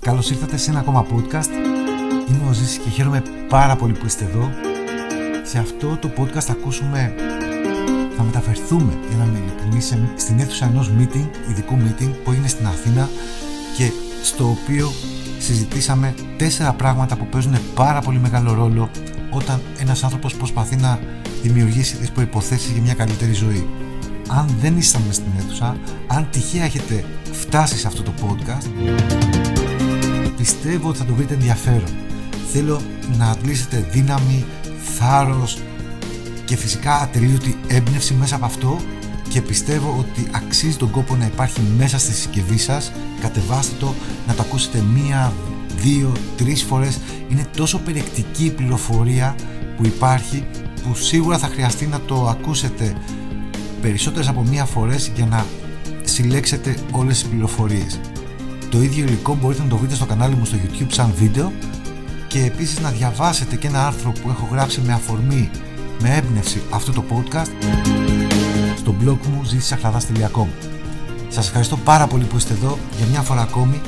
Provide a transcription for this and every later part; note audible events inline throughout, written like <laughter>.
Καλώς ήρθατε σε ένα ακόμα podcast. Είμαι ο Ζήσης και χαίρομαι πάρα πολύ που είστε εδώ. Σε αυτό το podcast θα ακούσουμε, θα μεταφερθούμε για να είμαι ειλικρινής, στην αίθουσα ενός meeting, ειδικού meeting που είναι στην Αθήνα και στο οποίο συζητήσαμε τέσσερα πράγματα που παίζουν πάρα πολύ μεγάλο ρόλο όταν ένας άνθρωπος προσπαθεί να δημιουργήσει τις προϋποθέσεις για μια καλύτερη ζωή. Αν δεν ήσασταν στην αίθουσα, αν τυχαία έχετε φτάσει σε αυτό το podcast, πιστεύω ότι θα το βρείτε ενδιαφέρον. Θέλω να αντλήσετε δύναμη, θάρρος και φυσικά ατελείωτη έμπνευση μέσα από αυτό και πιστεύω ότι αξίζει τον κόπο να υπάρχει μέσα στη συσκευή σας. Κατεβάστε το, να το ακούσετε μία, δύο, τρεις φορές. Είναι τόσο περιεκτική η πληροφορία που υπάρχει που σίγουρα θα χρειαστεί να το ακούσετε περισσότερες από μία φορές για να συλλέξετε όλες τις πληροφορίες το ίδιο υλικό μπορείτε να το βρείτε στο κανάλι μου στο YouTube σαν βίντεο και επίσης να διαβάσετε και ένα άρθρο που έχω γράψει με αφορμή, με έμπνευση αυτό το podcast στο blog μου ζήσισαχλαδάς.com Σας ευχαριστώ πάρα πολύ που είστε εδώ για μια φορά ακόμη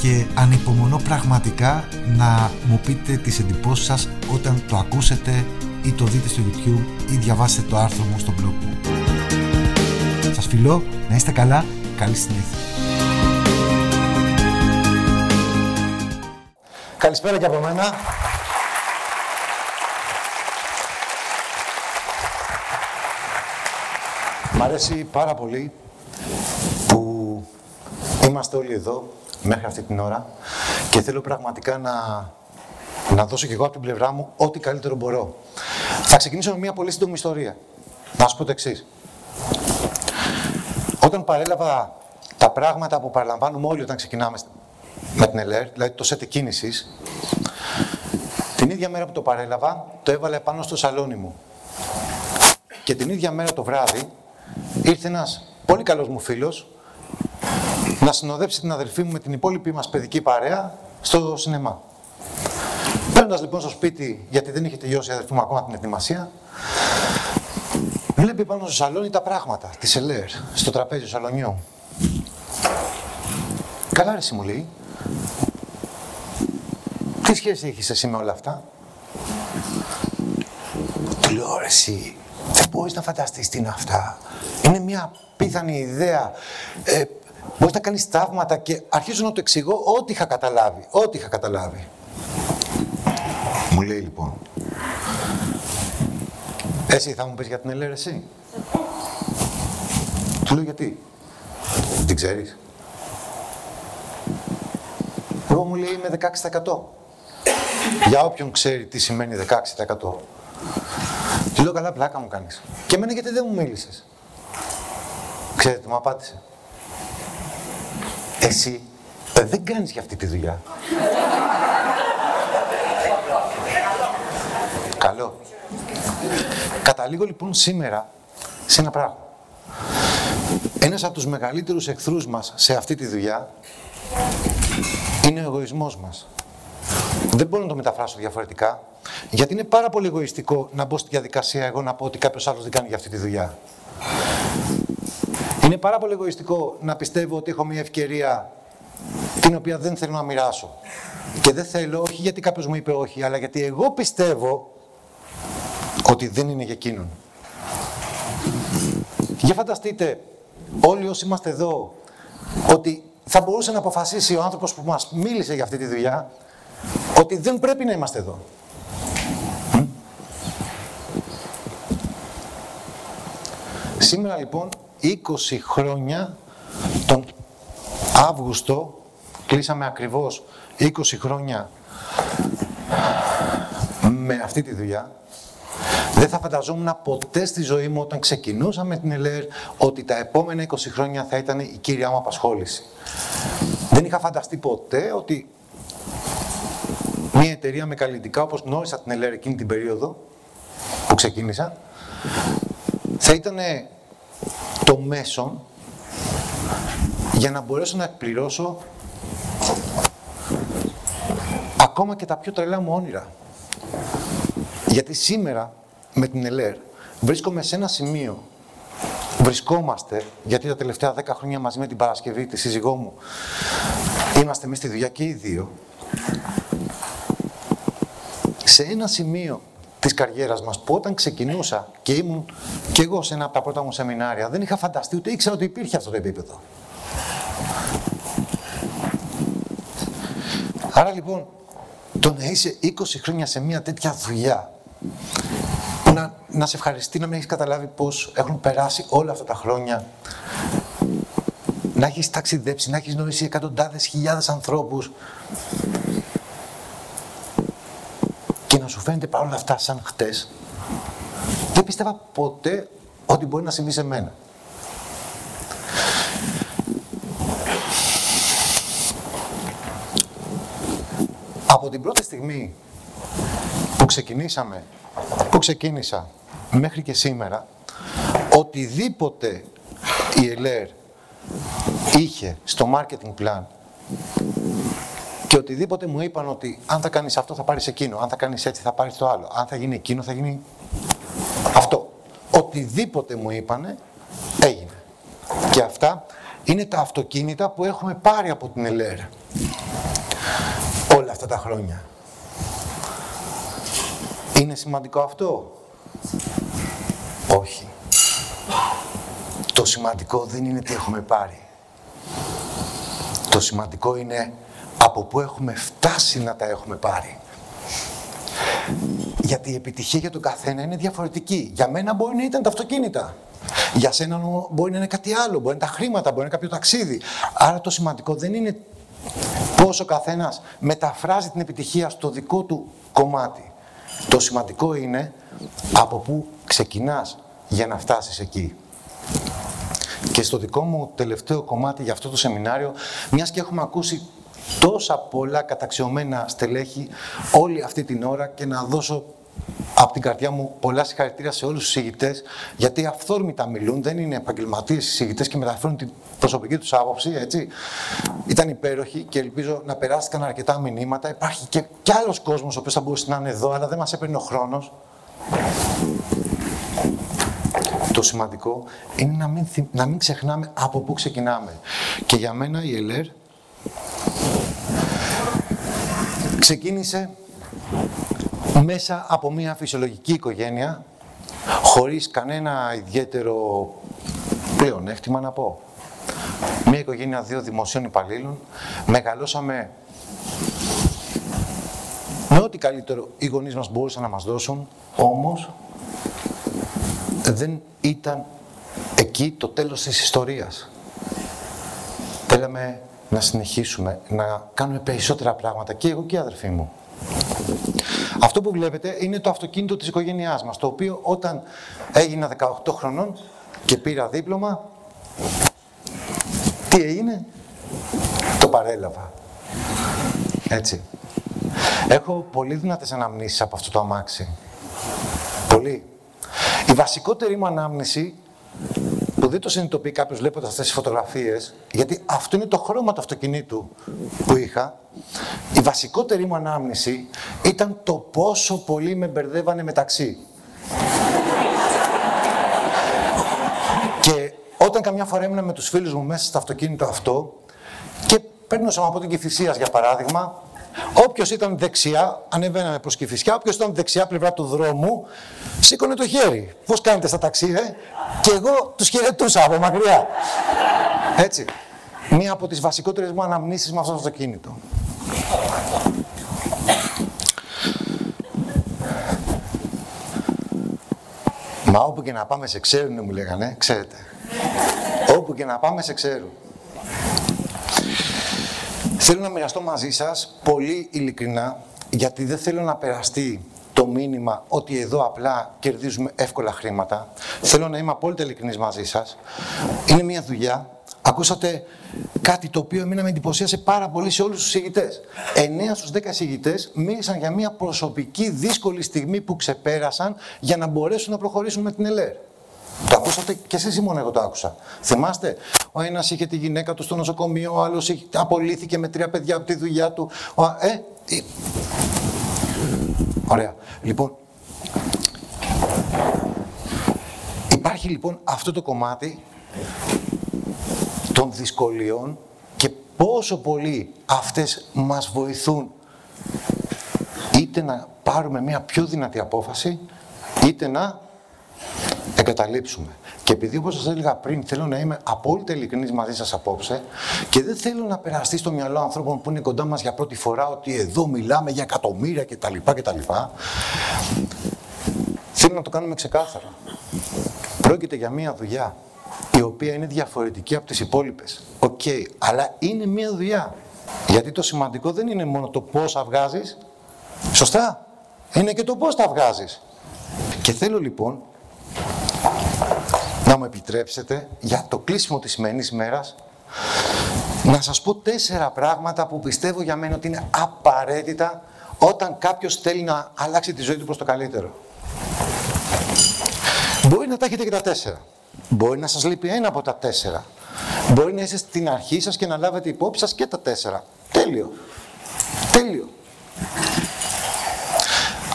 και ανυπομονώ πραγματικά να μου πείτε τις εντυπώσεις σας όταν το ακούσετε ή το δείτε στο YouTube ή διαβάσετε το άρθρο μου στο blog μου. Σας φιλώ, να είστε καλά, καλή συνέχεια. Καλησπέρα και από μένα. Μ' αρέσει πάρα πολύ που είμαστε όλοι εδώ μέχρι αυτή την ώρα και θέλω πραγματικά να, να δώσω και εγώ από την πλευρά μου ό,τι καλύτερο μπορώ. Θα ξεκινήσω με μια πολύ σύντομη ιστορία. Να σου πω το εξής. Όταν παρέλαβα τα πράγματα που παραλαμβάνουμε όλοι όταν ξεκινάμε με την ΕΛΕΡ, δηλαδή το σετ κίνηση, την ίδια μέρα που το παρέλαβα, το έβαλε πάνω στο σαλόνι μου. Και την ίδια μέρα το βράδυ ήρθε ένας πολύ καλός μου φίλος να συνοδέψει την αδελφή μου με την υπόλοιπη μας παιδική παρέα στο σινεμά. Παίρνοντας λοιπόν στο σπίτι, γιατί δεν είχε τελειώσει η αδελφή μου ακόμα την ετοιμασία, βλέπει πάνω στο σαλόνι τα πράγματα της ΕΛΕΡ, στο τραπέζι του σαλονιού. Καλά ρε μου λέει, τι σχέση έχεις εσύ με όλα αυτά; Του λέω, ρε εσύ, δεν μπορείς να φανταστείς τι είναι αυτά. Είναι μια πίθανη ιδέα. Ε, μπορείς να κάνεις ταύματα και αρχίζω να το εξηγώ ό,τι είχα καταλάβει. Ό,τι είχα καταλάβει. Μου λέει λοιπόν, εσύ θα μου πεις για την ελέρεση. Του λέω γιατί; Δεν την ξέρεις; Εγώ μου λέει είμαι 16%. Για όποιον ξέρει τι σημαίνει 16%. Του λέω καλά πλάκα μου κάνεις. Και εμένα γιατί δεν μου μίλησες. Ξέρετε, μου απάντησε. Εσύ ε, δεν κάνεις για αυτή τη δουλειά. Καλό. Καταλήγω λοιπόν σήμερα σε ένα πράγμα. Ένας από τους μεγαλύτερους εχθρούς μας σε αυτή τη δουλειά είναι ο εγωισμός μας. Δεν μπορώ να το μεταφράσω διαφορετικά, γιατί είναι πάρα πολύ εγωιστικό να μπω στη διαδικασία εγώ να πω ότι κάποιος άλλος δεν κάνει για αυτή τη δουλειά. Είναι πάρα πολύ εγωιστικό να πιστεύω ότι έχω μια ευκαιρία την οποία δεν θέλω να μοιράσω. Και δεν θέλω, όχι γιατί κάποιος μου είπε όχι, αλλά γιατί εγώ πιστεύω ότι δεν είναι για εκείνον. Για φανταστείτε, όλοι όσοι είμαστε εδώ, ότι θα μπορούσε να αποφασίσει ο άνθρωπος που μας μίλησε για αυτή τη δουλειά ότι δεν πρέπει να είμαστε εδώ. Σήμερα λοιπόν 20 χρόνια τον Αύγουστο κλείσαμε ακριβώς 20 χρόνια με αυτή τη δουλειά δεν θα φανταζόμουν ποτέ στη ζωή μου όταν ξεκινούσαμε την ΕΛΕΡ ότι τα επόμενα 20 χρόνια θα ήταν η κύρια μου απασχόληση. Δεν είχα φανταστεί ποτέ ότι μια εταιρεία με καλλιτικά όπως γνώρισα την ΕΛΕΡ εκείνη την περίοδο που ξεκίνησα θα ήταν το μέσο για να μπορέσω να εκπληρώσω ακόμα και τα πιο τρελά μου όνειρα. Γιατί σήμερα με την ΕΛΕΡ βρίσκομαι σε ένα σημείο βρισκόμαστε, γιατί τα τελευταία 10 χρόνια μαζί με την Παρασκευή, τη σύζυγό μου, είμαστε εμείς στη δουλειά και οι δύο, σε ένα σημείο της καριέρας μας που όταν ξεκινούσα και ήμουν και εγώ σε ένα από τα πρώτα μου σεμινάρια δεν είχα φανταστεί ούτε ήξερα ότι υπήρχε αυτό το επίπεδο. Άρα λοιπόν το να είσαι 20 χρόνια σε μια τέτοια δουλειά να, να σε ευχαριστεί να μην έχεις καταλάβει πώς έχουν περάσει όλα αυτά τα χρόνια να έχεις ταξιδέψει, να έχεις γνωρίσει εκατοντάδες χιλιάδες ανθρώπους και να σου φαίνεται παρόλα αυτά σαν χτες, δεν πίστευα ποτέ ότι μπορεί να συμβεί σε μένα. Από την πρώτη στιγμή που ξεκινήσαμε, που ξεκίνησα μέχρι και σήμερα, οτιδήποτε η ΕΛΕΡ είχε στο marketing plan και οτιδήποτε μου είπαν ότι αν θα κάνεις αυτό θα πάρεις εκείνο, αν θα κάνεις έτσι θα πάρεις το άλλο, αν θα γίνει εκείνο θα γίνει αυτό. Οτιδήποτε μου είπανε έγινε. Και αυτά είναι τα αυτοκίνητα που έχουμε πάρει από την ΕΛΕΡ όλα αυτά τα χρόνια. Είναι σημαντικό αυτό; Όχι. Το σημαντικό δεν είναι τι έχουμε πάρει. Το σημαντικό είναι από πού έχουμε φτάσει να τα έχουμε πάρει. Γιατί η επιτυχία για τον καθένα είναι διαφορετική. Για μένα μπορεί να ήταν τα αυτοκίνητα. Για σένα μπορεί να είναι κάτι άλλο, μπορεί να είναι τα χρήματα, μπορεί να είναι κάποιο ταξίδι. Άρα το σημαντικό δεν είναι πώς ο καθένας μεταφράζει την επιτυχία στο δικό του κομμάτι. Το σημαντικό είναι από πού ξεκινάς για να φτάσεις εκεί. Και στο δικό μου τελευταίο κομμάτι για αυτό το σεμινάριο, μιας και έχουμε ακούσει τόσα πολλά καταξιωμένα στελέχη όλη αυτή την ώρα και να δώσω από την καρδιά μου πολλά συγχαρητήρια σε όλους τους συγητές γιατί αυθόρμητα μιλούν, δεν είναι επαγγελματίες οι συγητές και μεταφέρουν την προσωπική τους άποψη, έτσι. Ήταν υπέροχοι και ελπίζω να περάστηκαν αρκετά μηνύματα. Υπάρχει και, κι άλλος κόσμος ο οποίος θα μπορούσε να είναι εδώ, αλλά δεν μας έπαιρνε ο χρόνος. Το σημαντικό είναι να μην, να μην ξεχνάμε από πού ξεκινάμε. Και για μένα η ΕΛΕΡ ξεκίνησε μέσα από μια φυσιολογική οικογένεια, χωρίς κανένα ιδιαίτερο πλεονέκτημα να πω. Μια οικογένεια δύο δημοσίων υπαλλήλων, μεγαλώσαμε με ό,τι καλύτερο οι γονείς μας μπορούσαν να μας δώσουν, όμως δεν ήταν εκεί το τέλος της ιστορίας. Θέλαμε να συνεχίσουμε, να κάνουμε περισσότερα πράγματα και εγώ και οι αδερφοί μου. Αυτό που βλέπετε είναι το αυτοκίνητο της οικογένειάς μας, το οποίο όταν έγινα 18 χρονών και πήρα δίπλωμα, τι έγινε, το παρέλαβα. Έτσι. Έχω πολύ δυνατές αναμνήσεις από αυτό το αμάξι. Πολύ. Η βασικότερη μου ανάμνηση που δεν το συνειδητοποιεί κάποιος βλέποντας αυτές τις φωτογραφίες, γιατί αυτό είναι το χρώμα του αυτοκινήτου που είχα. Η βασικότερη μου ανάμνηση ήταν το πόσο πολύ με μπερδεύανε μεταξύ. και όταν καμιά φορά ήμουν με τους φίλους μου μέσα στο αυτοκίνητο αυτό και παίρνω από την Κηφισίας για παράδειγμα, Όποιος ήταν δεξιά, ανεβαίναμε προ Κηφισιά. Όποιος ήταν δεξιά πλευρά του δρόμου, σήκωνε το χέρι. Πώς κάνετε στα ταξί, ε; Και εγώ τους χαιρετούσα από μακριά. Έτσι. Μία από τις βασικότερες μου αναμνήσεις με αυτό το αυτοκίνητο. Μα όπου και να πάμε σε ξέρουν, μου λέγανε, ξέρετε. Όπου και να πάμε σε ξέρουν. Θέλω να μοιραστώ μαζί σας πολύ ειλικρινά, γιατί δεν θέλω να περαστεί το μήνυμα ότι εδώ απλά κερδίζουμε εύκολα χρήματα. Θέλω να είμαι απόλυτα ειλικρινής μαζί σας. Είναι μια δουλειά. Ακούσατε κάτι το οποίο εμένα με εντυπωσίασε πάρα πολύ σε όλους τους συγητές. 9 στους 10 συγητές μίλησαν για μια προσωπική δύσκολη στιγμή που ξεπέρασαν για να μπορέσουν να προχωρήσουν με την ΕΛΕΡ. Το ακούσατε και εσείς ή μόνο εγώ το άκουσα. Θυμάστε, ο ένας είχε τη γυναίκα του στο νοσοκομείο, ο άλλος απολύθηκε με τρία παιδιά από τη δουλειά του. Ο, ε, ε, Ωραία. Λοιπόν, υπάρχει λοιπόν αυτό το κομμάτι των δυσκολιών και πόσο πολύ αυτές μας βοηθούν είτε να πάρουμε μια πιο δυνατή απόφαση, είτε να εγκαταλείψουμε. Και επειδή όπως σας έλεγα πριν θέλω να είμαι απόλυτα ειλικρινής μαζί σας απόψε και δεν θέλω να περαστεί στο μυαλό ανθρώπων που είναι κοντά μας για πρώτη φορά ότι εδώ μιλάμε για εκατομμύρια κτλ. κτλ. Θέλω να το κάνουμε ξεκάθαρα. Πρόκειται για μια δουλειά η οποία είναι διαφορετική από τις υπόλοιπες. OK, okay, αλλά είναι μια δουλειά. Γιατί το σημαντικό δεν είναι μόνο το πώς βγάζεις, σωστά, είναι και το πώς τα βγάζεις. Και θέλω λοιπόν να μου επιτρέψετε για το κλείσιμο της σημερινής μέρας να σας πω τέσσερα πράγματα που πιστεύω για μένα ότι είναι απαραίτητα όταν κάποιος θέλει να αλλάξει τη ζωή του προς το καλύτερο. Μπορεί να τα έχετε και τα τέσσερα. Μπορεί να σας λείπει ένα από τα τέσσερα. Μπορεί να είστε στην αρχή σας και να λάβετε υπόψη σας και τα τέσσερα. Τέλειο. Τέλειο.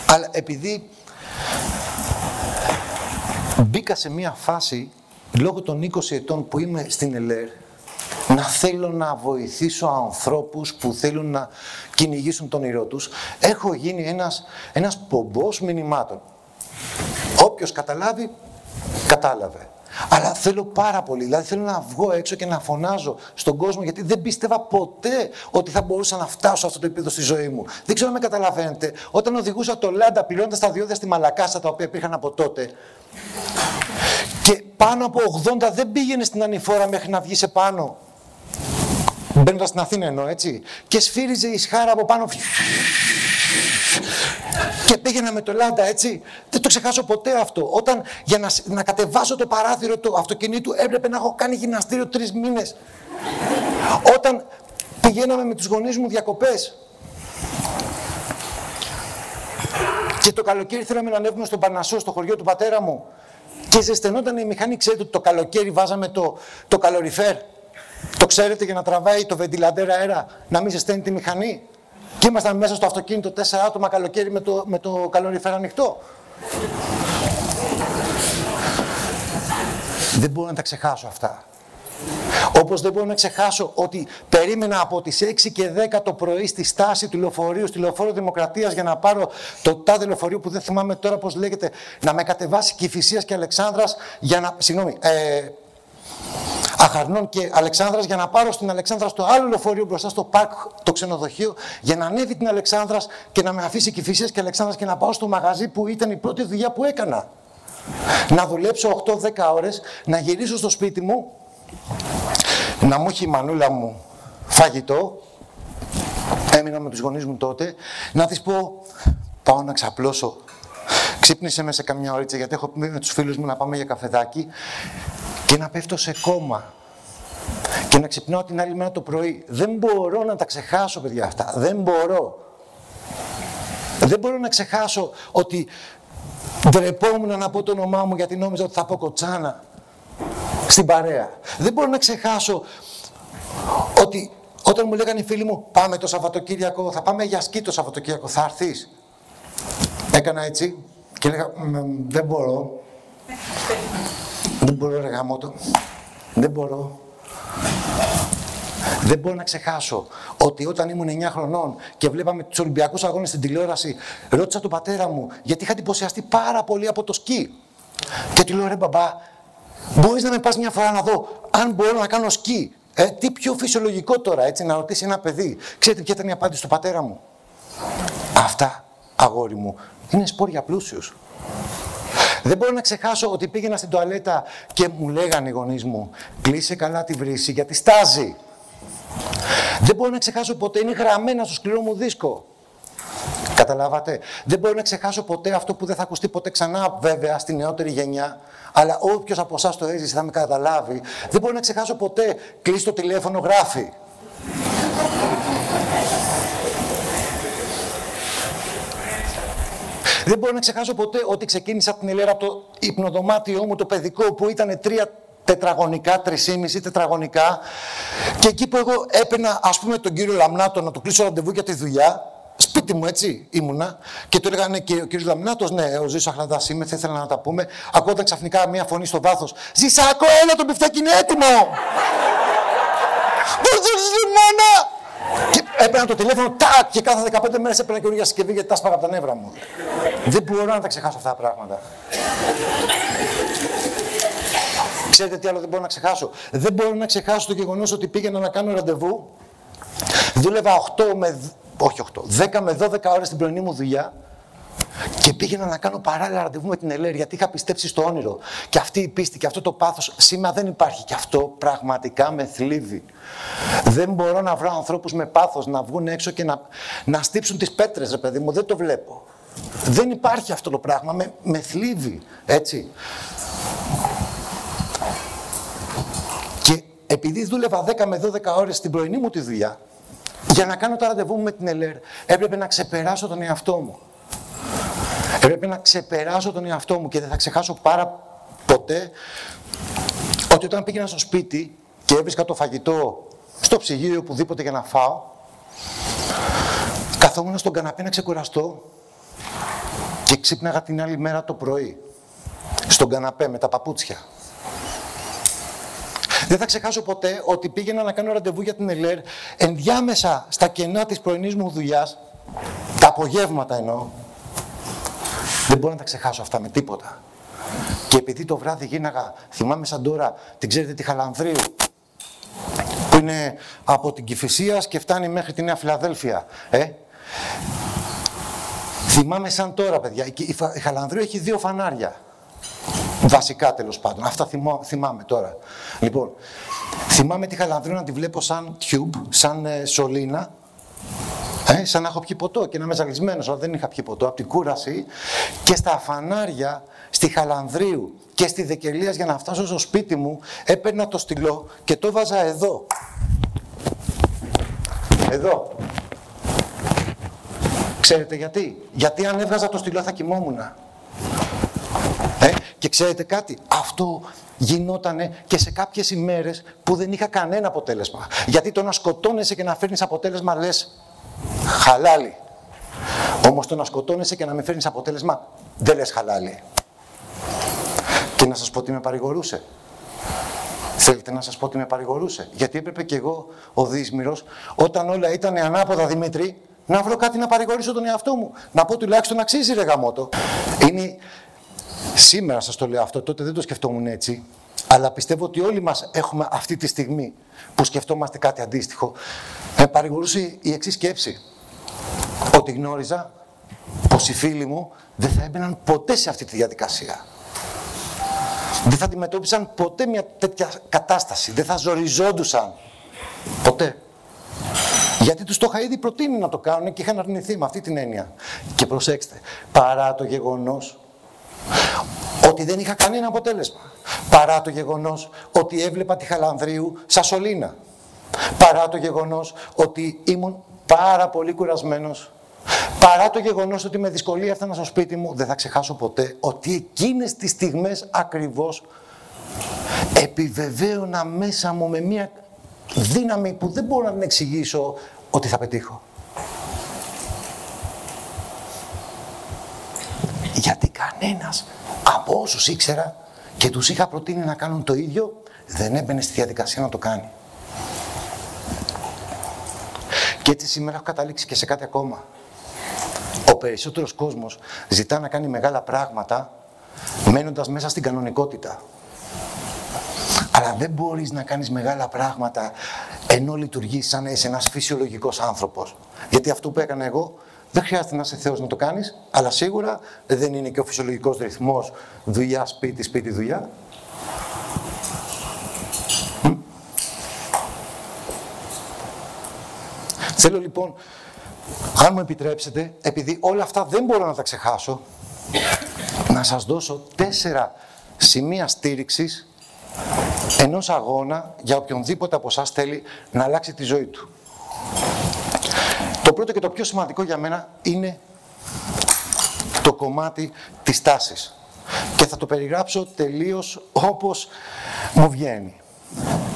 Αλλά επειδή μπήκα σε μία φάση, λόγω των 20 ετών που είμαι στην ΕΛΕΡ, να θέλω να βοηθήσω ανθρώπους που θέλουν να κυνηγήσουν τον ήρω τους, έχω γίνει ένας, ένας πομπός μηνυμάτων. Όποιος καταλάβει, κατάλαβε. Αλλά θέλω πάρα πολύ, δηλαδή θέλω να βγω έξω και να φωνάζω στον κόσμο γιατί δεν πίστευα ποτέ ότι θα μπορούσα να φτάσω σε αυτό το επίπεδο στη ζωή μου. Δεν ξέρω αν με καταλαβαίνετε. Όταν οδηγούσα το Λάντα πυλώντα τα διόδια στη Μαλακάσα τα οποία υπήρχαν από τότε και πάνω από 80 δεν πήγαινε στην ανηφόρα μέχρι να βγει σε πάνω. Μπαίνοντας στην Αθήνα εννοώ, έτσι. Και σφύριζε η σχάρα από πάνω. Και πήγαινα με το Λάντα, έτσι. Δεν το ξεχάσω ποτέ αυτό. Όταν για να, να κατεβάσω το παράθυρο του αυτοκινήτου έπρεπε να έχω κάνει γυμναστήριο τρεις μήνες. Όταν πηγαίναμε με τους γονείς μου διακοπές και το καλοκαίρι θέλαμε να ανέβουμε στον Παρνασσό, στο χωριό του πατέρα μου και ζεσθενόταν η μηχανή, ξέρετε ότι το καλοκαίρι βάζαμε το, το καλοριφέρ. Το ξέρετε για να τραβάει το βεντιλαντέρ αέρα, να μην ζεσταίνει τη μηχανή. Και ήμασταν μέσα στο αυτοκίνητο τέσσερα άτομα καλοκαίρι με το, με το καλοριφέρ ανοιχτό. Δεν μπορώ να τα ξεχάσω αυτά. Όπως δεν μπορώ να ξεχάσω ότι περίμενα από τις 6 και 10 το πρωί στη στάση του λεωφορείου, στη λεωφόρο Δημοκρατίας για να πάρω το τάδε λεωφορείο που δεν θυμάμαι τώρα πώς λέγεται, να με κατεβάσει Κηφισίας και Αλεξάνδρας για να, συγγνώμη, ε, Αχαρνών και Αλεξάνδρας για να πάρω στην Αλεξάνδρα στο άλλο λεωφορείο μπροστά στο πάρκ, το ξενοδοχείο, για να ανέβει την Αλεξάνδρας και να με αφήσει Κηφισίας και Αλεξάνδρας και να πάω στο μαγαζί που ήταν η πρώτη δουλειά που έκανα. Να δουλέψω 8-10 ώρες, να γυρίσω στο σπίτι μου να μου έχει η μανούλα μου φαγητό, έμεινα με τους γονείς μου τότε, να της πω πάω να ξαπλώσω. Ξύπνησε μέσα καμιά ώριτσα γιατί έχω πει με τους φίλους μου να πάμε για καφεδάκι και να πέφτω σε κόμμα. Και να ξυπνάω την άλλη μέρα το πρωί. Δεν μπορώ να τα ξεχάσω, παιδιά αυτά. Δεν μπορώ. Δεν μπορώ να ξεχάσω ότι ντρεπόμουν να πω το όνομά μου γιατί νόμιζα ότι θα πω κοτσάνα στην παρέα. Δεν μπορώ να ξεχάσω ότι όταν μου λέγανε οι φίλοι μου πάμε το Σαββατοκύριακο, θα πάμε για σκι το Σαββατοκύριακο, θα έρθεις; Έκανα έτσι και έλεγα δεν μπορώ. δεν μπορώ ρε γαμότο. Δεν μπορώ. Δεν μπορώ να ξεχάσω ότι όταν ήμουν 9 χρονών και βλέπαμε τους Ολυμπιακούς Αγώνες στην τηλεόραση, ρώτησα τον πατέρα μου γιατί είχα εντυπωσιαστεί πάρα πολύ από το σκι; Και του λέω ρε μπαμπά, Μπορείς να με πας μια φορά να δω αν μπορώ να κάνω σκι. Ε, τι πιο φυσιολογικό τώρα, έτσι, να ρωτήσει ένα παιδί. Ξέρετε ποια ήταν η απάντηση του πατέρα μου; Αυτά, αγόρι μου, είναι σπόρια πλούσιους. Δεν μπορώ να ξεχάσω ότι πήγαινα στην τουαλέτα και μου λέγανε οι γονείς μου κλείσε καλά τη βρύση γιατί στάζει. Δεν μπορώ να ξεχάσω ποτέ, είναι γραμμένα στο σκληρό μου δίσκο. Καταλάβατε; Δεν μπορώ να ξεχάσω ποτέ αυτό που δεν θα ακουστεί ποτέ ξανά, βέβαια, στη νεότερη γενιά. Αλλά όποιος από εσάς το έζησε θα με καταλάβει. Δεν μπορώ να ξεχάσω ποτέ. Κλείσει το τηλέφωνο, γράφει. Δεν μπορώ να ξεχάσω ποτέ ότι ξεκίνησα από την Ελέρα από το υπνοδωμάτιό μου, το παιδικό, που ήταν τρία τετραγωνικά, τρισήμιση τετραγωνικά. Και εκεί που εγώ έπαιρνα, ας πούμε, τον κύριο Λαμνάτο να του κλείσω ραντεβού για τη δουλειά, Σπίτι μου έτσι ήμουνα και του έλεγανε και ο κ. Λαμινάτος, ναι, ο Ζήσο Αχλαντά είμαι, θα ήθελα να τα πούμε. Ακούγονταν ξαφνικά μία φωνή στο βάθος. Ζησάκο, έλα το μπιφτέκι είναι έτοιμο! <laughs> Πού λιμόνα! Και έπαιρνα το τηλέφωνο, τάκ! Και κάθε 15 μέρες έπαιρνα καινούργια συσκευή γιατί τα σπάγα από τα νεύρα μου. Δεν μπορώ να τα ξεχάσω αυτά τα πράγματα. Ξέρετε τι άλλο δεν μπορώ να ξεχάσω; Δεν μπορώ να ξεχάσω το γεγονός ότι πήγαινα να κάνω ραντεβού. Δούλευα 8 με. Όχι 8, 10 με 12 ώρες την πρωινή μου δουλειά και πήγαινα να κάνω παράλληλα ραντεβού με την Ελέρη γιατί είχα πιστέψει στο όνειρο. Και αυτή η πίστη και αυτό το πάθος σήμερα δεν υπάρχει. Και αυτό πραγματικά με θλίβει. Δεν μπορώ να βρω ανθρώπους με πάθος να βγουν έξω και να, να στύψουν τις πέτρες, ρε παιδί μου. Δεν το βλέπω. Δεν υπάρχει αυτό το πράγμα. Με, με θλίβει. Έτσι. Και επειδή δούλευα 10 με 12 ώρες στην πρωινή μου τη δουλειά, για να κάνω το ραντεβού μου με την ΕΛΕΡ, έπρεπε να ξεπεράσω τον εαυτό μου. Πρέπει να ξεπεράσω τον εαυτό μου και δεν θα ξεχάσω πάρα ποτέ ότι όταν πήγαινα στο σπίτι και έβρισκα το φαγητό στο ψυγείο οπουδήποτε για να φάω, καθόμουν στον καναπέ να ξεκουραστώ και ξύπναγα την άλλη μέρα το πρωί στον καναπέ με τα παπούτσια. Δεν θα ξεχάσω ποτέ ότι πήγαινα να κάνω ραντεβού για την ΕΛΕΡ ενδιάμεσα στα κενά της πρωινής μου δουλειάς, τα απογεύματα εννοώ, δεν μπορώ να τα ξεχάσω αυτά με τίποτα. Και επειδή το βράδυ γίναγα, θυμάμαι σαν τώρα, την ξέρετε τη Χαλανδρίου, που είναι από την Κηφισία και φτάνει μέχρι τη Νέα Φιλαδέλφια. Ε; Θυμάμαι σαν τώρα, παιδιά. Η Χαλανδρίου έχει δύο φανάρια. Βασικά τέλος πάντων. Αυτά θυμάμαι τώρα. Λοιπόν, θυμάμαι τη Χαλανδρίου να τη βλέπω σαν tube, σαν ε, σωλήνα ε, σαν να έχω πιει ποτό και να είμαι ζαλισμένος, αλλά δεν είχα πιει ποτό από την κούραση. Και στα φανάρια, στη Χαλανδρίου και στη Δεκελίας για να φτάσω στο σπίτι μου, έπαιρνα το στυλό και το βάζα εδώ. Εδώ. Ξέρετε γιατί; Γιατί αν έβγαζα το στυλό θα κοιμόμουν. Ε, και ξέρετε κάτι, αυτό γινότανε και σε κάποιες ημέρες που δεν είχα κανένα αποτέλεσμα. Γιατί το να σκοτώνεσαι και να φέρνεις αποτέλεσμα λες Χαλάλη. Όμως το να σκοτώνεσαι και να μην φέρνεις αποτέλεσμα, δεν λες χαλάλη. Και να σας πω τι με παρηγορούσε. Θέλετε να σας πω τι με παρηγορούσε. Γιατί έπρεπε και εγώ, ο Δύσμυρος, όταν όλα ήταν ανάποδα Δημήτρη, να βρω κάτι να παρηγορήσω τον εαυτό μου. Να πω τουλάχιστον αξίζει ρε γαμότο. Είναι... Σήμερα σας το λέω αυτό, τότε δεν το σκεφτόμουν έτσι. Αλλά πιστεύω ότι όλοι μας έχουμε αυτή τη στιγμή που σκεφτόμαστε κάτι αντίστοιχο. Με παρηγορούσε η εξής σκέψη. Ότι γνώριζα πως οι φίλοι μου δεν θα έμπαιναν ποτέ σε αυτή τη διαδικασία. Δεν θα αντιμετώπισαν ποτέ μια τέτοια κατάσταση. Δεν θα ζοριζόντουσαν. Ποτέ. Γιατί τους το είχα ήδη προτείνει να το κάνουν και είχαν αρνηθεί με αυτή την έννοια. Και προσέξτε, παρά το γεγονός ότι δεν είχα κανένα αποτέλεσμα. Παρά το γεγονός ότι έβλεπα τη Χαλανδρίου σαν σωλήνα. Παρά το γεγονός ότι ήμουν πάρα πολύ κουρασμένος. Παρά το γεγονός ότι με δυσκολία έφτανα στο σπίτι μου, δεν θα ξεχάσω ποτέ ότι εκείνες τις στιγμές ακριβώς επιβεβαίωνα μέσα μου με μια δύναμη που δεν μπορώ να την εξηγήσω ότι θα πετύχω. Γιατί κανένας από όσους ήξερα και τους είχα προτείνει να κάνουν το ίδιο, δεν έμπαινε στη διαδικασία να το κάνει. Και έτσι σήμερα έχω καταλήξει και σε κάτι ακόμα. Ο περισσότερος κόσμος ζητά να κάνει μεγάλα πράγματα μένοντας μέσα στην κανονικότητα. Αλλά δεν μπορείς να κάνεις μεγάλα πράγματα ενώ λειτουργείς σαν να είσαι ένας φυσιολογικός άνθρωπος. Γιατί αυτό που έκανα εγώ δεν χρειάζεται να είσαι Θεός να το κάνεις, αλλά σίγουρα δεν είναι και ο φυσιολογικός ρυθμός δουλειά, σπίτι, σπίτι, δουλειά. Θέλω λοιπόν, αν μου επιτρέψετε, επειδή όλα αυτά δεν μπορώ να τα ξεχάσω, να σας δώσω τέσσερα σημεία στήριξης ενός αγώνα για οποιονδήποτε από εσάς θέλει να αλλάξει τη ζωή του. Το πρώτο και το πιο σημαντικό για μένα είναι το κομμάτι της τάσης. Και θα το περιγράψω τελείως όπως μου βγαίνει.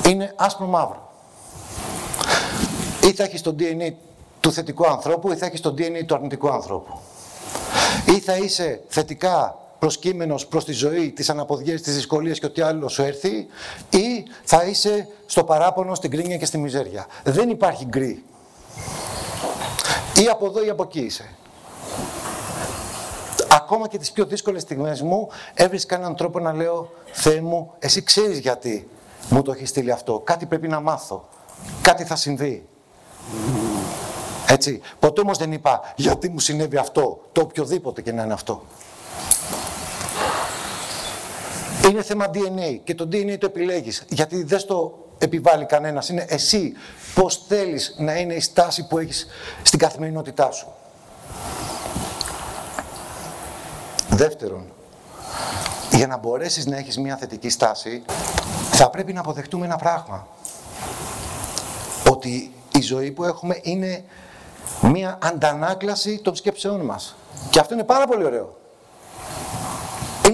Είναι άσπρο μαύρο. Ή θα έχεις το DNA του θετικού ανθρώπου ή θα έχεις το DNA του αρνητικού ανθρώπου. Ή θα είσαι θετικά προσκύμενος προς τη ζωή, τις αναποδιές, τις δυσκολίες και ό,τι άλλο σου έρθει ή θα είσαι στο παράπονο, στην κρίνια και στη μιζέρια. Δεν υπάρχει γκρι. Ή από εδώ ή από εκεί είσαι. Ακόμα και τις πιο δύσκολες στιγμές μου έβρισκα έναν τρόπο να λέω «Θεέ μου, εσύ ξέρεις γιατί μου το έχεις στείλει αυτό. Κάτι πρέπει να μάθω. Κάτι θα συμβεί». Έτσι. Ποτέ όμως δεν είπα «Γιατί μου συνέβη αυτό, το οποιοδήποτε και να είναι αυτό». Είναι θέμα DNA και το DNA το επιλέγεις γιατί δεν στο επιβάλλει κανένας. Είναι εσύ πώς θέλεις να είναι η στάση που έχεις στην καθημερινότητά σου. Δεύτερον, για να μπορέσεις να έχεις μια θετική στάση, θα πρέπει να αποδεχτούμε ένα πράγμα. Ότι η ζωή που έχουμε είναι μια αντανάκλαση των σκέψεών μας. Και αυτό είναι πάρα πολύ ωραίο.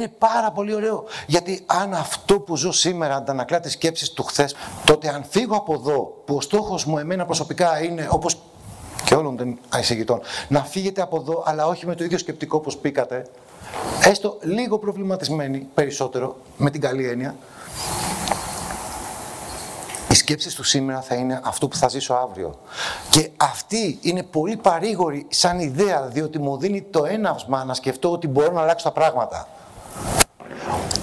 Είναι πάρα πολύ ωραίο. Γιατί αν αυτό που ζω σήμερα αντανακλά τις σκέψεις του χθες, τότε αν φύγω από εδώ, που ο στόχος μου εμένα προσωπικά είναι, όπως και όλων των εισηγητών, να φύγετε από εδώ, αλλά όχι με το ίδιο σκεπτικό όπως πήκατε, έστω λίγο προβληματισμένοι περισσότερο, με την καλή έννοια, οι σκέψεις του σήμερα θα είναι αυτό που θα ζήσω αύριο. Και αυτή είναι πολύ παρήγορη σαν ιδέα, διότι μου δίνει το έναυσμα να σκεφτώ ότι μπορώ να αλλάξω τα πράγματα.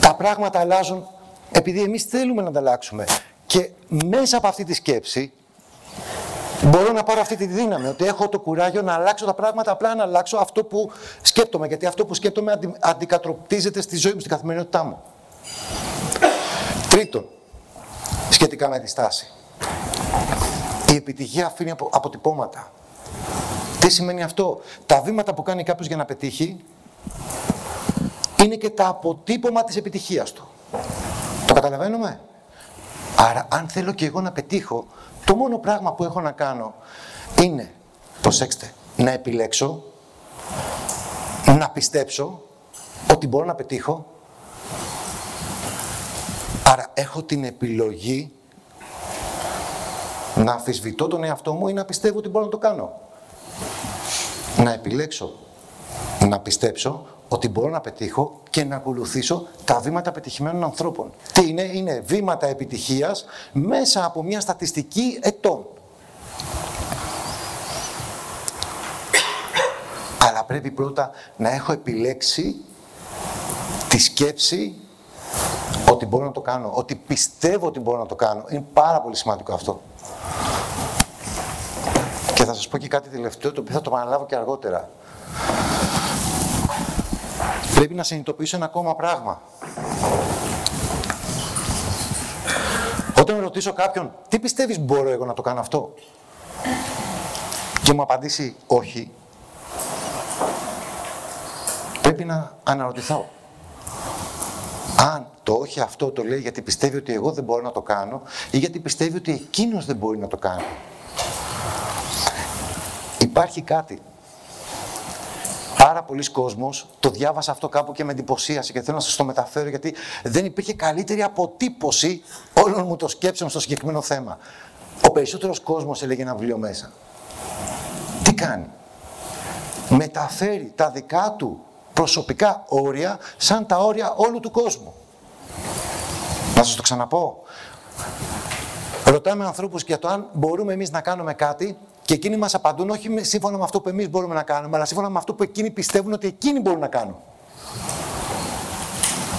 Τα πράγματα αλλάζουν επειδή εμείς θέλουμε να τα αλλάξουμε. Και μέσα από αυτή τη σκέψη μπορώ να πάρω αυτή τη δύναμη, ότι έχω το κουράγιο να αλλάξω τα πράγματα, απλά να αλλάξω αυτό που σκέπτομαι, γιατί αυτό που σκέπτομαι αντι, αντικατροπτίζεται στη ζωή μου, στην καθημερινότητά μου. Τρίτον, σχετικά με τη στάση. Η επιτυχία αφήνει αποτυπώματα. Τι σημαίνει αυτό; Τα βήματα που κάνει κάποιος για να πετύχει είναι και τα αποτύπωμα της επιτυχίας του. Το καταλαβαίνουμε; Άρα αν θέλω και εγώ να πετύχω, το μόνο πράγμα που έχω να κάνω είναι, προσέξτε, να επιλέξω, να πιστέψω ότι μπορώ να πετύχω. Άρα έχω την επιλογή να αφισβητώ τον εαυτό μου ή να πιστεύω ότι μπορώ να το κάνω. Να επιλέξω να πιστέψω ότι μπορώ να πετύχω και να ακολουθήσω τα βήματα πετυχημένων ανθρώπων. Τι είναι, είναι βήματα επιτυχίας μέσα από μια στατιστική ετών. Αλλά πρέπει πρώτα να έχω επιλέξει τη σκέψη ότι μπορώ να το κάνω, ότι πιστεύω ότι μπορώ να το κάνω. Είναι πάρα πολύ σημαντικό αυτό. Και θα σας πω και κάτι τελευταίο, το οποίο θα το επαναλάβω και αργότερα. Πρέπει να συνειδητοποιήσω ένα ακόμα πράγμα. Όταν ρωτήσω κάποιον, τι πιστεύεις μπορώ εγώ να το κάνω αυτό, και μου απαντήσει όχι, πρέπει να αναρωτηθώ. Αν το όχι αυτό το λέει γιατί πιστεύει ότι εγώ δεν μπορώ να το κάνω ή γιατί πιστεύει ότι εκείνος δεν μπορεί να το κάνει; Υπάρχει κάτι πάρα πολλοί κόσμος, το διάβασα αυτό κάπου και με εντυπωσίασε και θέλω να σας το μεταφέρω γιατί δεν υπήρχε καλύτερη αποτύπωση όλων μου των σκέψεων στο συγκεκριμένο θέμα. Ο περισσότερος κόσμος έλεγε ένα βιβλίο μέσα. Τι κάνει; Μεταφέρει τα δικά του προσωπικά όρια σαν τα όρια όλου του κόσμου. Να σας το ξαναπώ. Ρωτάμε ανθρώπους για το αν μπορούμε εμείς να κάνουμε κάτι και εκείνοι μας απαντούν όχι σύμφωνα με αυτό που εμείς μπορούμε να κάνουμε, αλλά σύμφωνα με αυτό που εκείνοι πιστεύουν ότι εκείνοι μπορούν να κάνουν.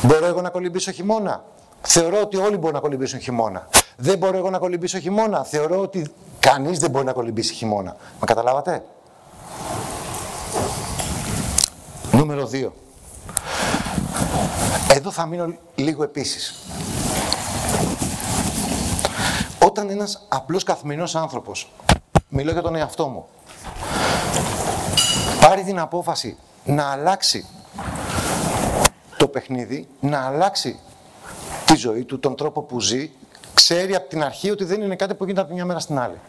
Μπορώ εγώ να κολυμπήσω χειμώνα; Θεωρώ ότι όλοι μπορούν να κολυμπήσουν χειμώνα. Δεν μπορώ εγώ να κολυμπήσω χειμώνα; Θεωρώ ότι κανείς δεν μπορεί να κολυμπήσει χειμώνα. Μα καταλάβατε; Νούμερο 2. Εδώ θα μείνω λίγο επίσης. Όταν ένας απλός καθημερινός άνθρωπος μιλώ για τον εαυτό μου, πάρει την απόφαση να αλλάξει το παιχνίδι, να αλλάξει τη ζωή του, τον τρόπο που ζει, ξέρει από την αρχή ότι δεν είναι κάτι που γίνεται από μια μέρα στην άλλη.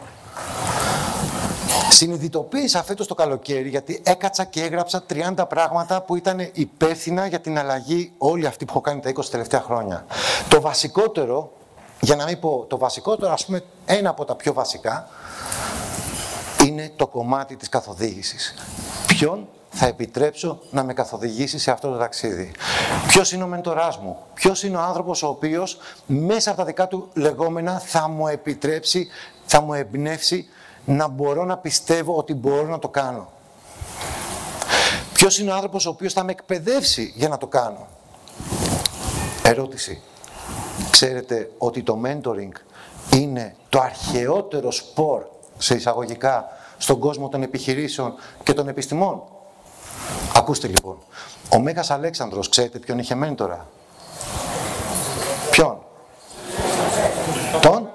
Συνειδητοποίησα φέτος το καλοκαίρι γιατί έκατσα και έγραψα 30 πράγματα που ήταν υπεύθυνα για την αλλαγή όλη αυτή που έχω κάνει τα 20 τελευταία χρόνια. Το βασικότερο, για να μην πω το βασικότερο, ας πούμε ένα από τα πιο βασικά, είναι το κομμάτι της καθοδήγησης. Ποιον θα επιτρέψω να με καθοδηγήσει σε αυτό το ταξίδι; Ποιος είναι ο μεντοράς μου, ποιος είναι ο άνθρωπος ο οποίος μέσα από τα δικά του λεγόμενα θα μου επιτρέψει, θα μου εμπνεύσει να μπορώ να πιστεύω ότι μπορώ να το κάνω; Ποιος είναι ο άνθρωπος ο οποίος θα με εκπαιδεύσει για να το κάνω; Ερώτηση. Ξέρετε ότι το mentoring είναι το αρχαιότερο σπορ σε εισαγωγικά στον κόσμο των επιχειρήσεων και των επιστημών. Ακούστε λοιπόν. Ο Μέγας Αλέξανδρος, ξέρετε ποιον είχε μέντορα. Ποιον; Τον;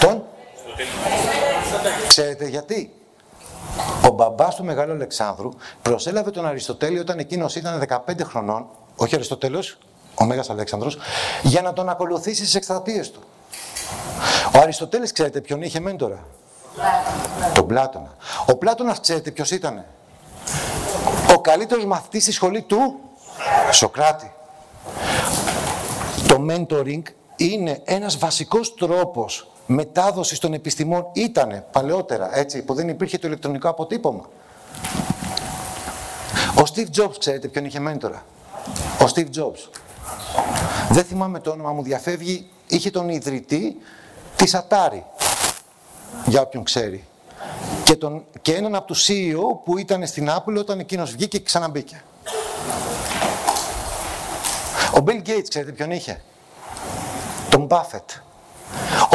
Τον; Ξέρετε γιατί; Ο μπαμπάς του Μεγάλου Αλεξάνδρου προσέλαβε τον Αριστοτέλη όταν εκείνος ήταν 15 χρονών, όχι Αριστοτέλος, ο Μέγας Αλέξανδρος, για να τον ακολουθήσει στις εκστρατείες του. Ο Αριστοτέλης, ξέρετε ποιον είχε μέντορα. Τον Πλάτωνας. Ο Πλάτωνας, ξέρετε ποιος ήταν. Ο καλύτερος μαθητής στη σχολή του; Σοκράτη. Το mentoring είναι ένας βασικός τρόπος μετάδοσης των επιστημών. Ήτανε παλαιότερα, έτσι, που δεν υπήρχε το ηλεκτρονικό αποτύπωμα. Ο Steve Jobs, ξέρετε ποιον είχε μέντορα; Ο Steve Jobs. Δεν θυμάμαι το όνομα μου, διαφεύγει. Είχε τον ιδρυτή της Atari. Για όποιον ξέρει. Και, τον, και έναν από τους CEO που ήταν στην Apple όταν εκείνος βγήκε και ξαναμπήκε. Ο Bill Gates, ξέρετε ποιον είχε; Τον Buffett.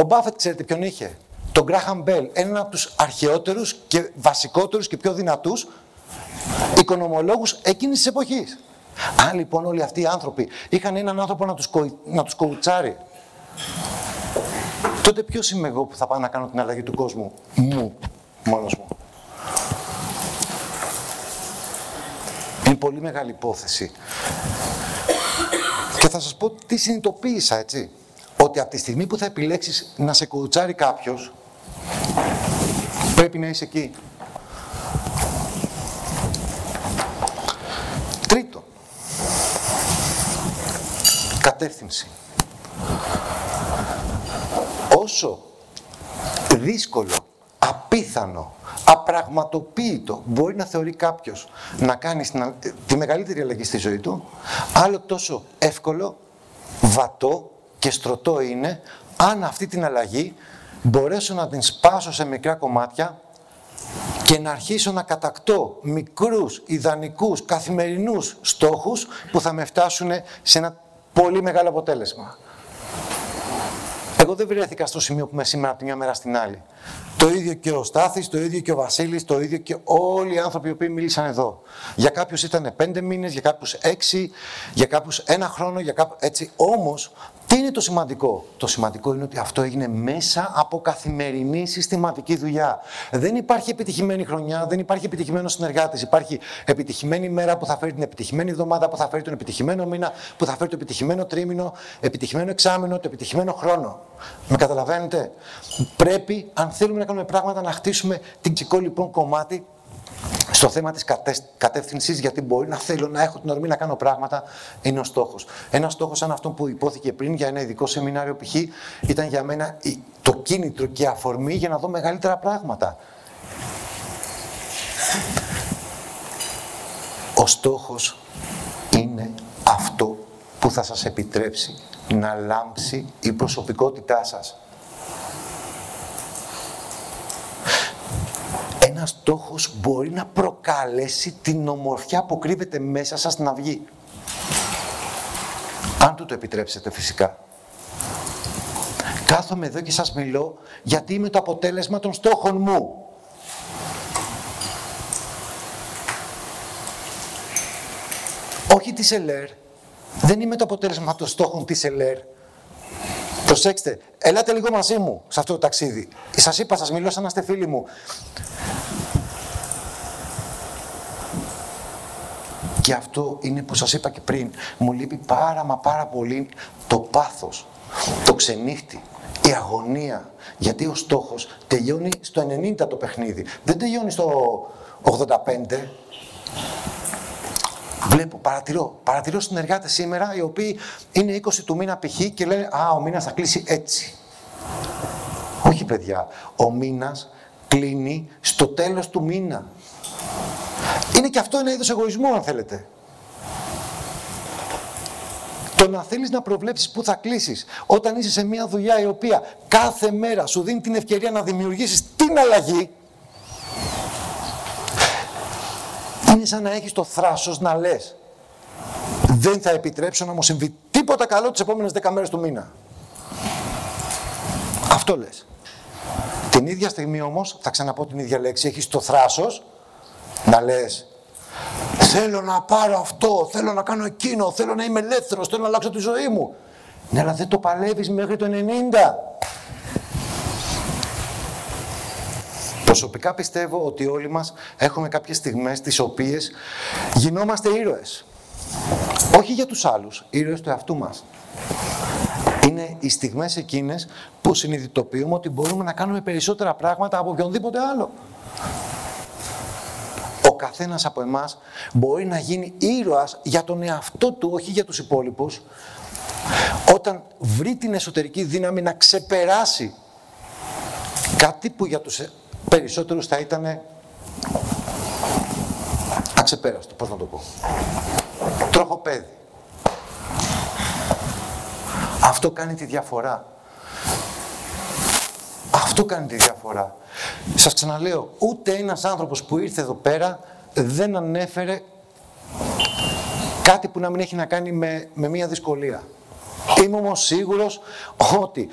Ο Buffett, ξέρετε ποιον είχε; Τον Graham Bell, έναν από τους αρχαιότερους και βασικότερους και πιο δυνατούς οικονομολόγους εκείνης της εποχής. Αν λοιπόν όλοι αυτοί οι άνθρωποι είχαν έναν άνθρωπο να τους, να τους κοουτσάρει, τότε ποιος είμαι εγώ που θα πάω να κάνω την αλλαγή του κόσμου μου, μόνος μου. Είναι πολύ μεγάλη υπόθεση. Και θα σας πω τι συνειδητοποίησα, έτσι. Ότι από τη στιγμή που θα επιλέξεις να σε κοουτσάρει κάποιος, πρέπει να είσαι εκεί. Τρίτο. Κατεύθυνση. Όσο δύσκολο, απίθανο, απραγματοποίητο μπορεί να θεωρεί κάποιος να κάνει τη μεγαλύτερη αλλαγή στη ζωή του, άλλο τόσο εύκολο, βατό και στρωτό είναι αν αυτή την αλλαγή μπορέσω να την σπάσω σε μικρά κομμάτια και να αρχίσω να κατακτώ μικρούς, ιδανικούς, καθημερινούς στόχους που θα με φτάσουν σε ένα πολύ μεγάλο αποτέλεσμα. Εγώ δεν βρέθηκα στο σημείο που είμαι σήμερα από τη μια μέρα στην άλλη. Το ίδιο και ο Στάθης, το ίδιο και ο Βασίλης, το ίδιο και όλοι οι άνθρωποι που μίλησαν εδώ. Για κάποιους ήταν πέντε μήνες, για κάποιους έξι, για κάποιους ένα χρόνο, για κάποιους έτσι. Όμως τι είναι το σημαντικό; Το σημαντικό είναι ότι αυτό έγινε μέσα από καθημερινή συστηματική δουλειά. Δεν υπάρχει επιτυχημένη χρονιά, δεν υπάρχει επιτυχημένος συνεργάτης. Υπάρχει επιτυχημένη μέρα που θα φέρει την επιτυχημένη εβδομάδα, που θα φέρει τον επιτυχημένο μήνα, που θα φέρει το επιτυχημένο τρίμηνο, επιτυχημένο εξάμηνο, το επιτυχημένο χρόνο. Με καταλαβαίνετε; Πρέπει, αν θέλουμε να κάνουμε πράγματα, να χτίσουμε την λοιπόν κομμάτι στο θέμα της κατεύθυνσης, γιατί μπορεί να θέλω να έχω την ορμή να κάνω πράγματα, είναι ο στόχος. Ένας στόχος σαν αυτό που υπόθηκε πριν για ένα ειδικό σεμινάριο π.χ. ήταν για μένα το κίνητρο και αφορμή για να δω μεγαλύτερα πράγματα. Ο στόχος είναι αυτό που θα σας επιτρέψει να λάμψει η προσωπικότητά σας. Ένας στόχος μπορεί να προκαλέσει την ομορφιά που κρύβεται μέσα σας να βγει. Αν του το επιτρέψετε φυσικά. Κάθομαι εδώ και σας μιλώ γιατί είμαι το αποτέλεσμα των στόχων μου. Όχι της ΕΛΕΡ. Δεν είμαι το αποτέλεσμα των στόχων της ΕΛΕΡ. Προσέξτε, ελάτε λίγο μαζί μου σε αυτό το ταξίδι. Σας είπα, σας μιλώ σαν να είστε φίλοι μου. Και αυτό είναι που σας είπα και πριν. Μου λείπει πάρα μα πάρα πολύ το πάθος, το ξενύχτη, η αγωνία. Γιατί ο στόχος τελειώνει στο 90 το παιχνίδι. Δεν τελειώνει στο 85. Βλέπω, παρατηρώ. Παρατηρώ συνεργάτες σήμερα οι οποίοι είναι 20 του μήνα π.χ. και λένε «Α, ο μήνας θα κλείσει έτσι». Όχι παιδιά, ο μήνας κλείνει στο τέλος του μήνα. Είναι και αυτό ένα είδος εγωισμού αν θέλετε. Το να θέλεις να προβλέψεις πού θα κλείσεις όταν είσαι σε μια δουλειά η οποία κάθε μέρα σου δίνει την ευκαιρία να δημιουργήσεις την αλλαγή είναι σαν να έχεις το θράσος να λες δεν θα επιτρέψω να μου συμβεί τίποτα καλό τις επόμενες 10 μέρες του μήνα. Αυτό λες. Την ίδια στιγμή όμως, θα ξαναπώ την ίδια λέξη, έχεις το θράσος να λες Θέλω να πάρω αυτό, θέλω να κάνω εκείνο, θέλω να είμαι ελεύθερος, θέλω να αλλάξω τη ζωή μου. Ναι, αλλά δεν το παλεύεις μέχρι το 90. Προσωπικά πιστεύω ότι όλοι μας έχουμε κάποιες στιγμές τις οποίες γινόμαστε ήρωες. Όχι για τους άλλους, ήρωες του εαυτού μας. Είναι οι στιγμές εκείνες που συνειδητοποιούμε ότι μπορούμε να κάνουμε περισσότερα πράγματα από οποιονδήποτε άλλο ο καθένας από εμάς μπορεί να γίνει ήρωας για τον εαυτό του, όχι για τους υπόλοιπους, όταν βρει την εσωτερική δύναμη να ξεπεράσει κάτι που για τους περισσότερους θα ήταν αξεπέραστο, πώς να το πω; Τροχοπέδι. Αυτό κάνει τη διαφορά. Αυτό κάνει τη διαφορά. Σας ξαναλέω, ούτε ένας άνθρωπος που ήρθε εδώ πέρα δεν ανέφερε κάτι που να μην έχει να κάνει με, με μία δυσκολία. Είμαι όμως σίγουρος ότι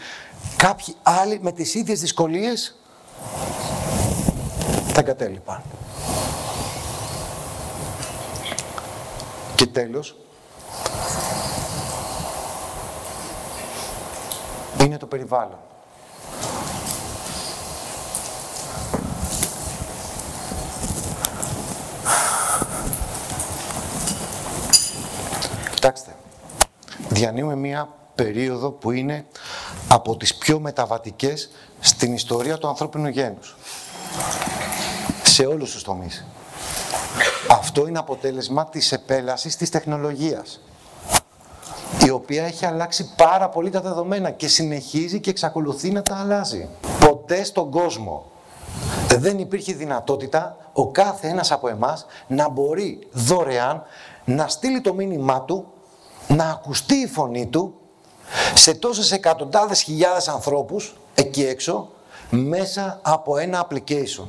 κάποιοι άλλοι με τις ίδιες δυσκολίες θα εγκατέλειπαν. Και τέλος, είναι το περιβάλλον. Κοιτάξτε, διανύουμε μία περίοδο που είναι από τις πιο μεταβατικές στην ιστορία του ανθρώπινου γένους. Σε όλους τους τομείς. Αυτό είναι αποτέλεσμα της επέλασης της τεχνολογίας η οποία έχει αλλάξει πάρα πολύ τα δεδομένα και συνεχίζει και εξακολουθεί να τα αλλάζει. Ποτέ στον κόσμο δεν υπήρχε δυνατότητα ο κάθε ένας από εμάς να μπορεί δωρεάν να στείλει το μήνυμά του, να ακουστεί η φωνή του σε τόσες εκατοντάδες χιλιάδες ανθρώπους εκεί έξω μέσα από ένα application.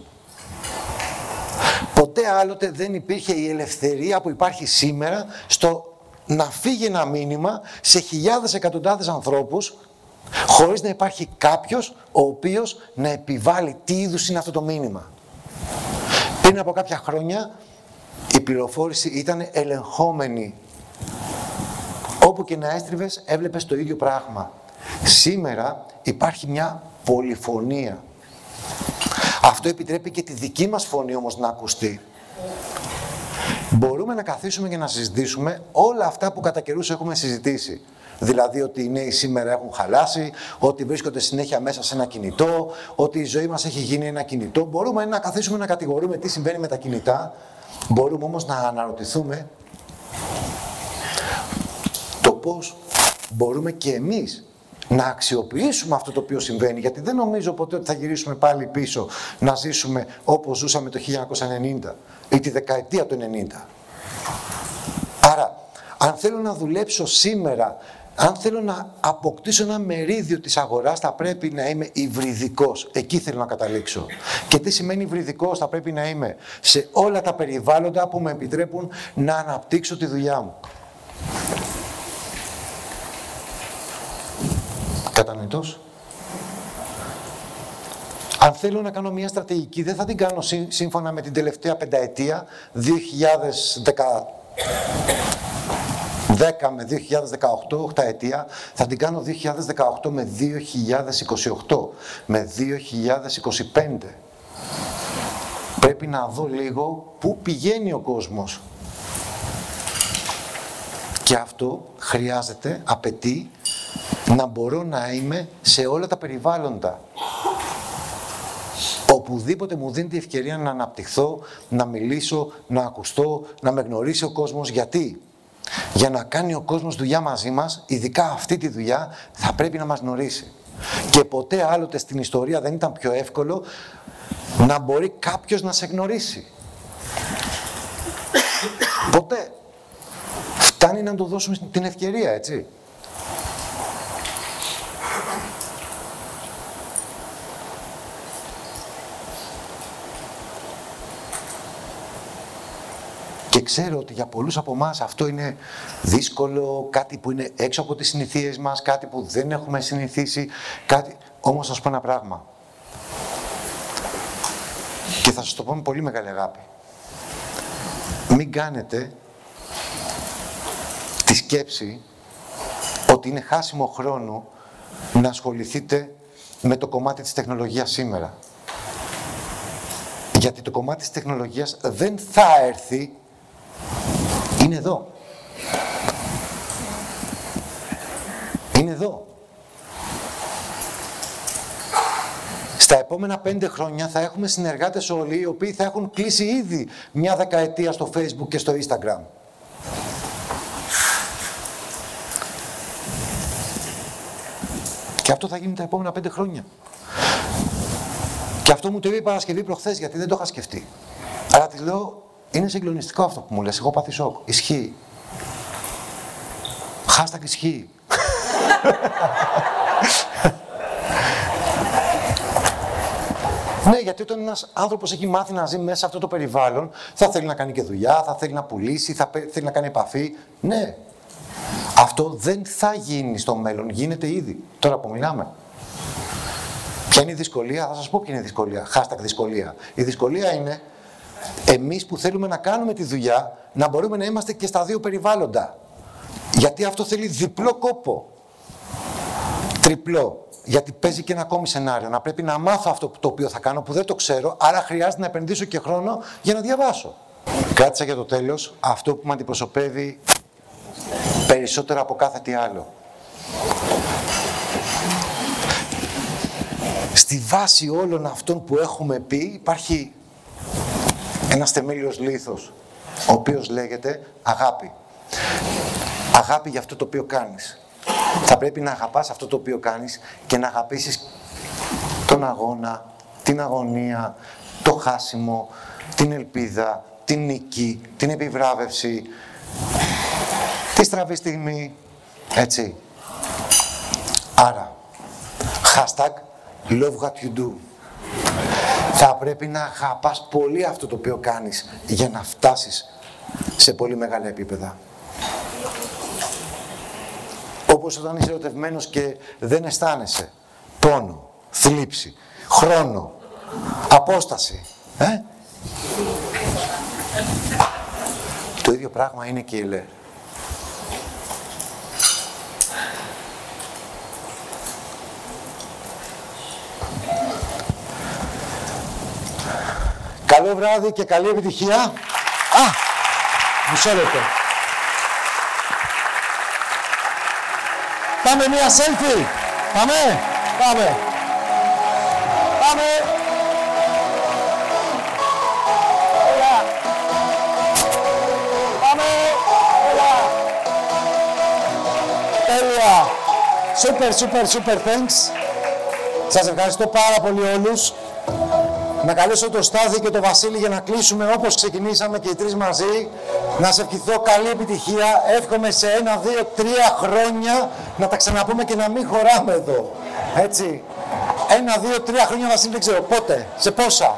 Ποτέ άλλοτε δεν υπήρχε η ελευθερία που υπάρχει σήμερα στο να φύγει ένα μήνυμα σε χιλιάδες εκατοντάδες ανθρώπους χωρίς να υπάρχει κάποιος ο οποίος να επιβάλλει τι είδους είναι αυτό το μήνυμα. Πριν από κάποια χρόνια η πληροφόρηση ήταν ελεγχόμενη. Όπου και να έστριβες έβλεπες το ίδιο πράγμα. Σήμερα υπάρχει μια πολυφωνία. Αυτό επιτρέπει και τη δική μας φωνή όμως να ακουστεί. Μπορούμε να καθίσουμε και να συζητήσουμε όλα αυτά που κατά καιρούς έχουμε συζητήσει. Δηλαδή ότι οι νέοι σήμερα έχουν χαλάσει, ότι βρίσκονται συνέχεια μέσα σε ένα κινητό, ότι η ζωή μας έχει γίνει ένα κινητό. Μπορούμε να καθίσουμε να κατηγορούμε τι συμβαίνει με τα κινητά, Μπορούμε όμως να αναρωτηθούμε το πώς μπορούμε και εμείς να αξιοποιήσουμε αυτό το οποίο συμβαίνει, γιατί δεν νομίζω ποτέ ότι θα γυρίσουμε πάλι πίσω να ζήσουμε όπως ζούσαμε το 1990 ή τη δεκαετία του 90. Άρα, αν θέλω να δουλέψω σήμερα αν θέλω να αποκτήσω ένα μερίδιο της αγοράς θα πρέπει να είμαι υβριδικός. Εκεί θέλω να καταλήξω. Και τι σημαίνει υβριδικός θα πρέπει να είμαι σε όλα τα περιβάλλοντα που με επιτρέπουν να αναπτύξω τη δουλειά μου. Κατανοητός; Αν θέλω να κάνω μια στρατηγική, δεν θα την κάνω σύμφωνα με την τελευταία πενταετία, 2010 10 με 2018, 8 ετία, θα την κάνω 2018 με 2028, με 2025. Πρέπει να δω λίγο πού πηγαίνει ο κόσμος. Και αυτό χρειάζεται, απαιτεί, να μπορώ να είμαι σε όλα τα περιβάλλοντα. Οπουδήποτε μου δίνει τη ευκαιρία να αναπτυχθώ, να μιλήσω, να ακουστώ, να με γνωρίσει ο κόσμος. Γιατί; Για να κάνει ο κόσμος δουλειά μαζί μας, ειδικά αυτή τη δουλειά, θα πρέπει να μας γνωρίσει. Και ποτέ άλλοτε στην ιστορία δεν ήταν πιο εύκολο να μπορεί κάποιος να σε γνωρίσει. Ποτέ. Φτάνει να του δώσουμε την ευκαιρία, έτσι. Και ξέρω ότι για πολλούς από εμάς αυτό είναι δύσκολο, κάτι που είναι έξω από τις συνηθίες μας, κάτι που δεν έχουμε συνηθίσει, κάτι... Όμως θα σου πω ένα πράγμα. Και θα σας το πω με πολύ μεγάλη αγάπη. Μην κάνετε τη σκέψη ότι είναι χάσιμο χρόνο να ασχοληθείτε με το κομμάτι της τεχνολογίας σήμερα. Γιατί το κομμάτι της τεχνολογίας δεν θα έρθει είναι εδώ. Είναι εδώ. Στα επόμενα πέντε χρόνια θα έχουμε συνεργάτες όλοι οι οποίοι θα έχουν κλείσει ήδη μια δεκαετία στο facebook και στο instagram. Και αυτό θα γίνει τα επόμενα πέντε χρόνια. Και αυτό μου το είπε η Παρασκευή προχθές γιατί δεν το είχα σκεφτεί. Αλλά της λέω είναι συγκλονιστικό αυτό που μου λες. Εγώ πάθεις σοκ. Ισχύει. Χάστακ ισχύει. ναι, γιατί όταν ένας άνθρωπος έχει μάθει να ζει μέσα σε αυτό το περιβάλλον, θα θέλει να κάνει και δουλειά, θα θέλει να πουλήσει, θα θέλει να κάνει επαφή. Ναι. Αυτό δεν θα γίνει στο μέλλον. Γίνεται ήδη. Τώρα που μιλάμε. Ποια είναι η δυσκολία, θα σας πω ποια είναι η δυσκολία. Χάστακ δυσκολία. Η δυσκολία είναι εμείς που θέλουμε να κάνουμε τη δουλειά, να μπορούμε να είμαστε και στα δύο περιβάλλοντα. Γιατί αυτό θέλει διπλό κόπο. Τριπλό. Γιατί παίζει και ένα ακόμη σενάριο. Να πρέπει να μάθω αυτό το οποίο θα κάνω που δεν το ξέρω, άρα χρειάζεται να επενδύσω και χρόνο για να διαβάσω. Κράτησα για το τέλος αυτό που με αντιπροσωπεύει περισσότερο από κάθε τι άλλο. Στη βάση όλων αυτών που έχουμε πει υπάρχει ένας θεμέλιος λήθος, ο οποίος λέγεται αγάπη. Αγάπη για αυτό το οποίο κάνεις. Θα πρέπει να αγαπάς αυτό το οποίο κάνεις και να αγαπήσεις τον αγώνα, την αγωνία, το χάσιμο, την ελπίδα, την νίκη, την επιβράβευση, τη στραβή στιγμή, έτσι. Άρα, hashtag love what you do θα πρέπει να αγαπάς πολύ αυτό το οποίο κάνεις για να φτάσεις σε πολύ μεγάλα επίπεδα. Όπως όταν είσαι ερωτευμένος και δεν αισθάνεσαι πόνο, θλίψη, χρόνο, απόσταση. Ε; Το ίδιο πράγμα είναι και η ελέρ. Καλό βράδυ και καλή επιτυχία. Α, μισό λεπτό. Πάμε μία selfie. Πάμε. Πάμε. Πάμε. Έλα. Πάμε. Έλα. Τέλεια. Super, super, super thanks. Σας ευχαριστώ πάρα πολύ όλους. Να καλέσω το Στάθη και το Βασίλη για να κλείσουμε όπως ξεκινήσαμε και οι τρεις μαζί. Να σε ευχηθώ καλή επιτυχία. Εύχομαι σε ένα, δύο, τρία χρόνια να τα ξαναπούμε και να μην χωράμε εδώ. Έτσι. Ένα, δύο, τρία χρόνια Βασίλη δεν ξέρω πότε. Σε πόσα.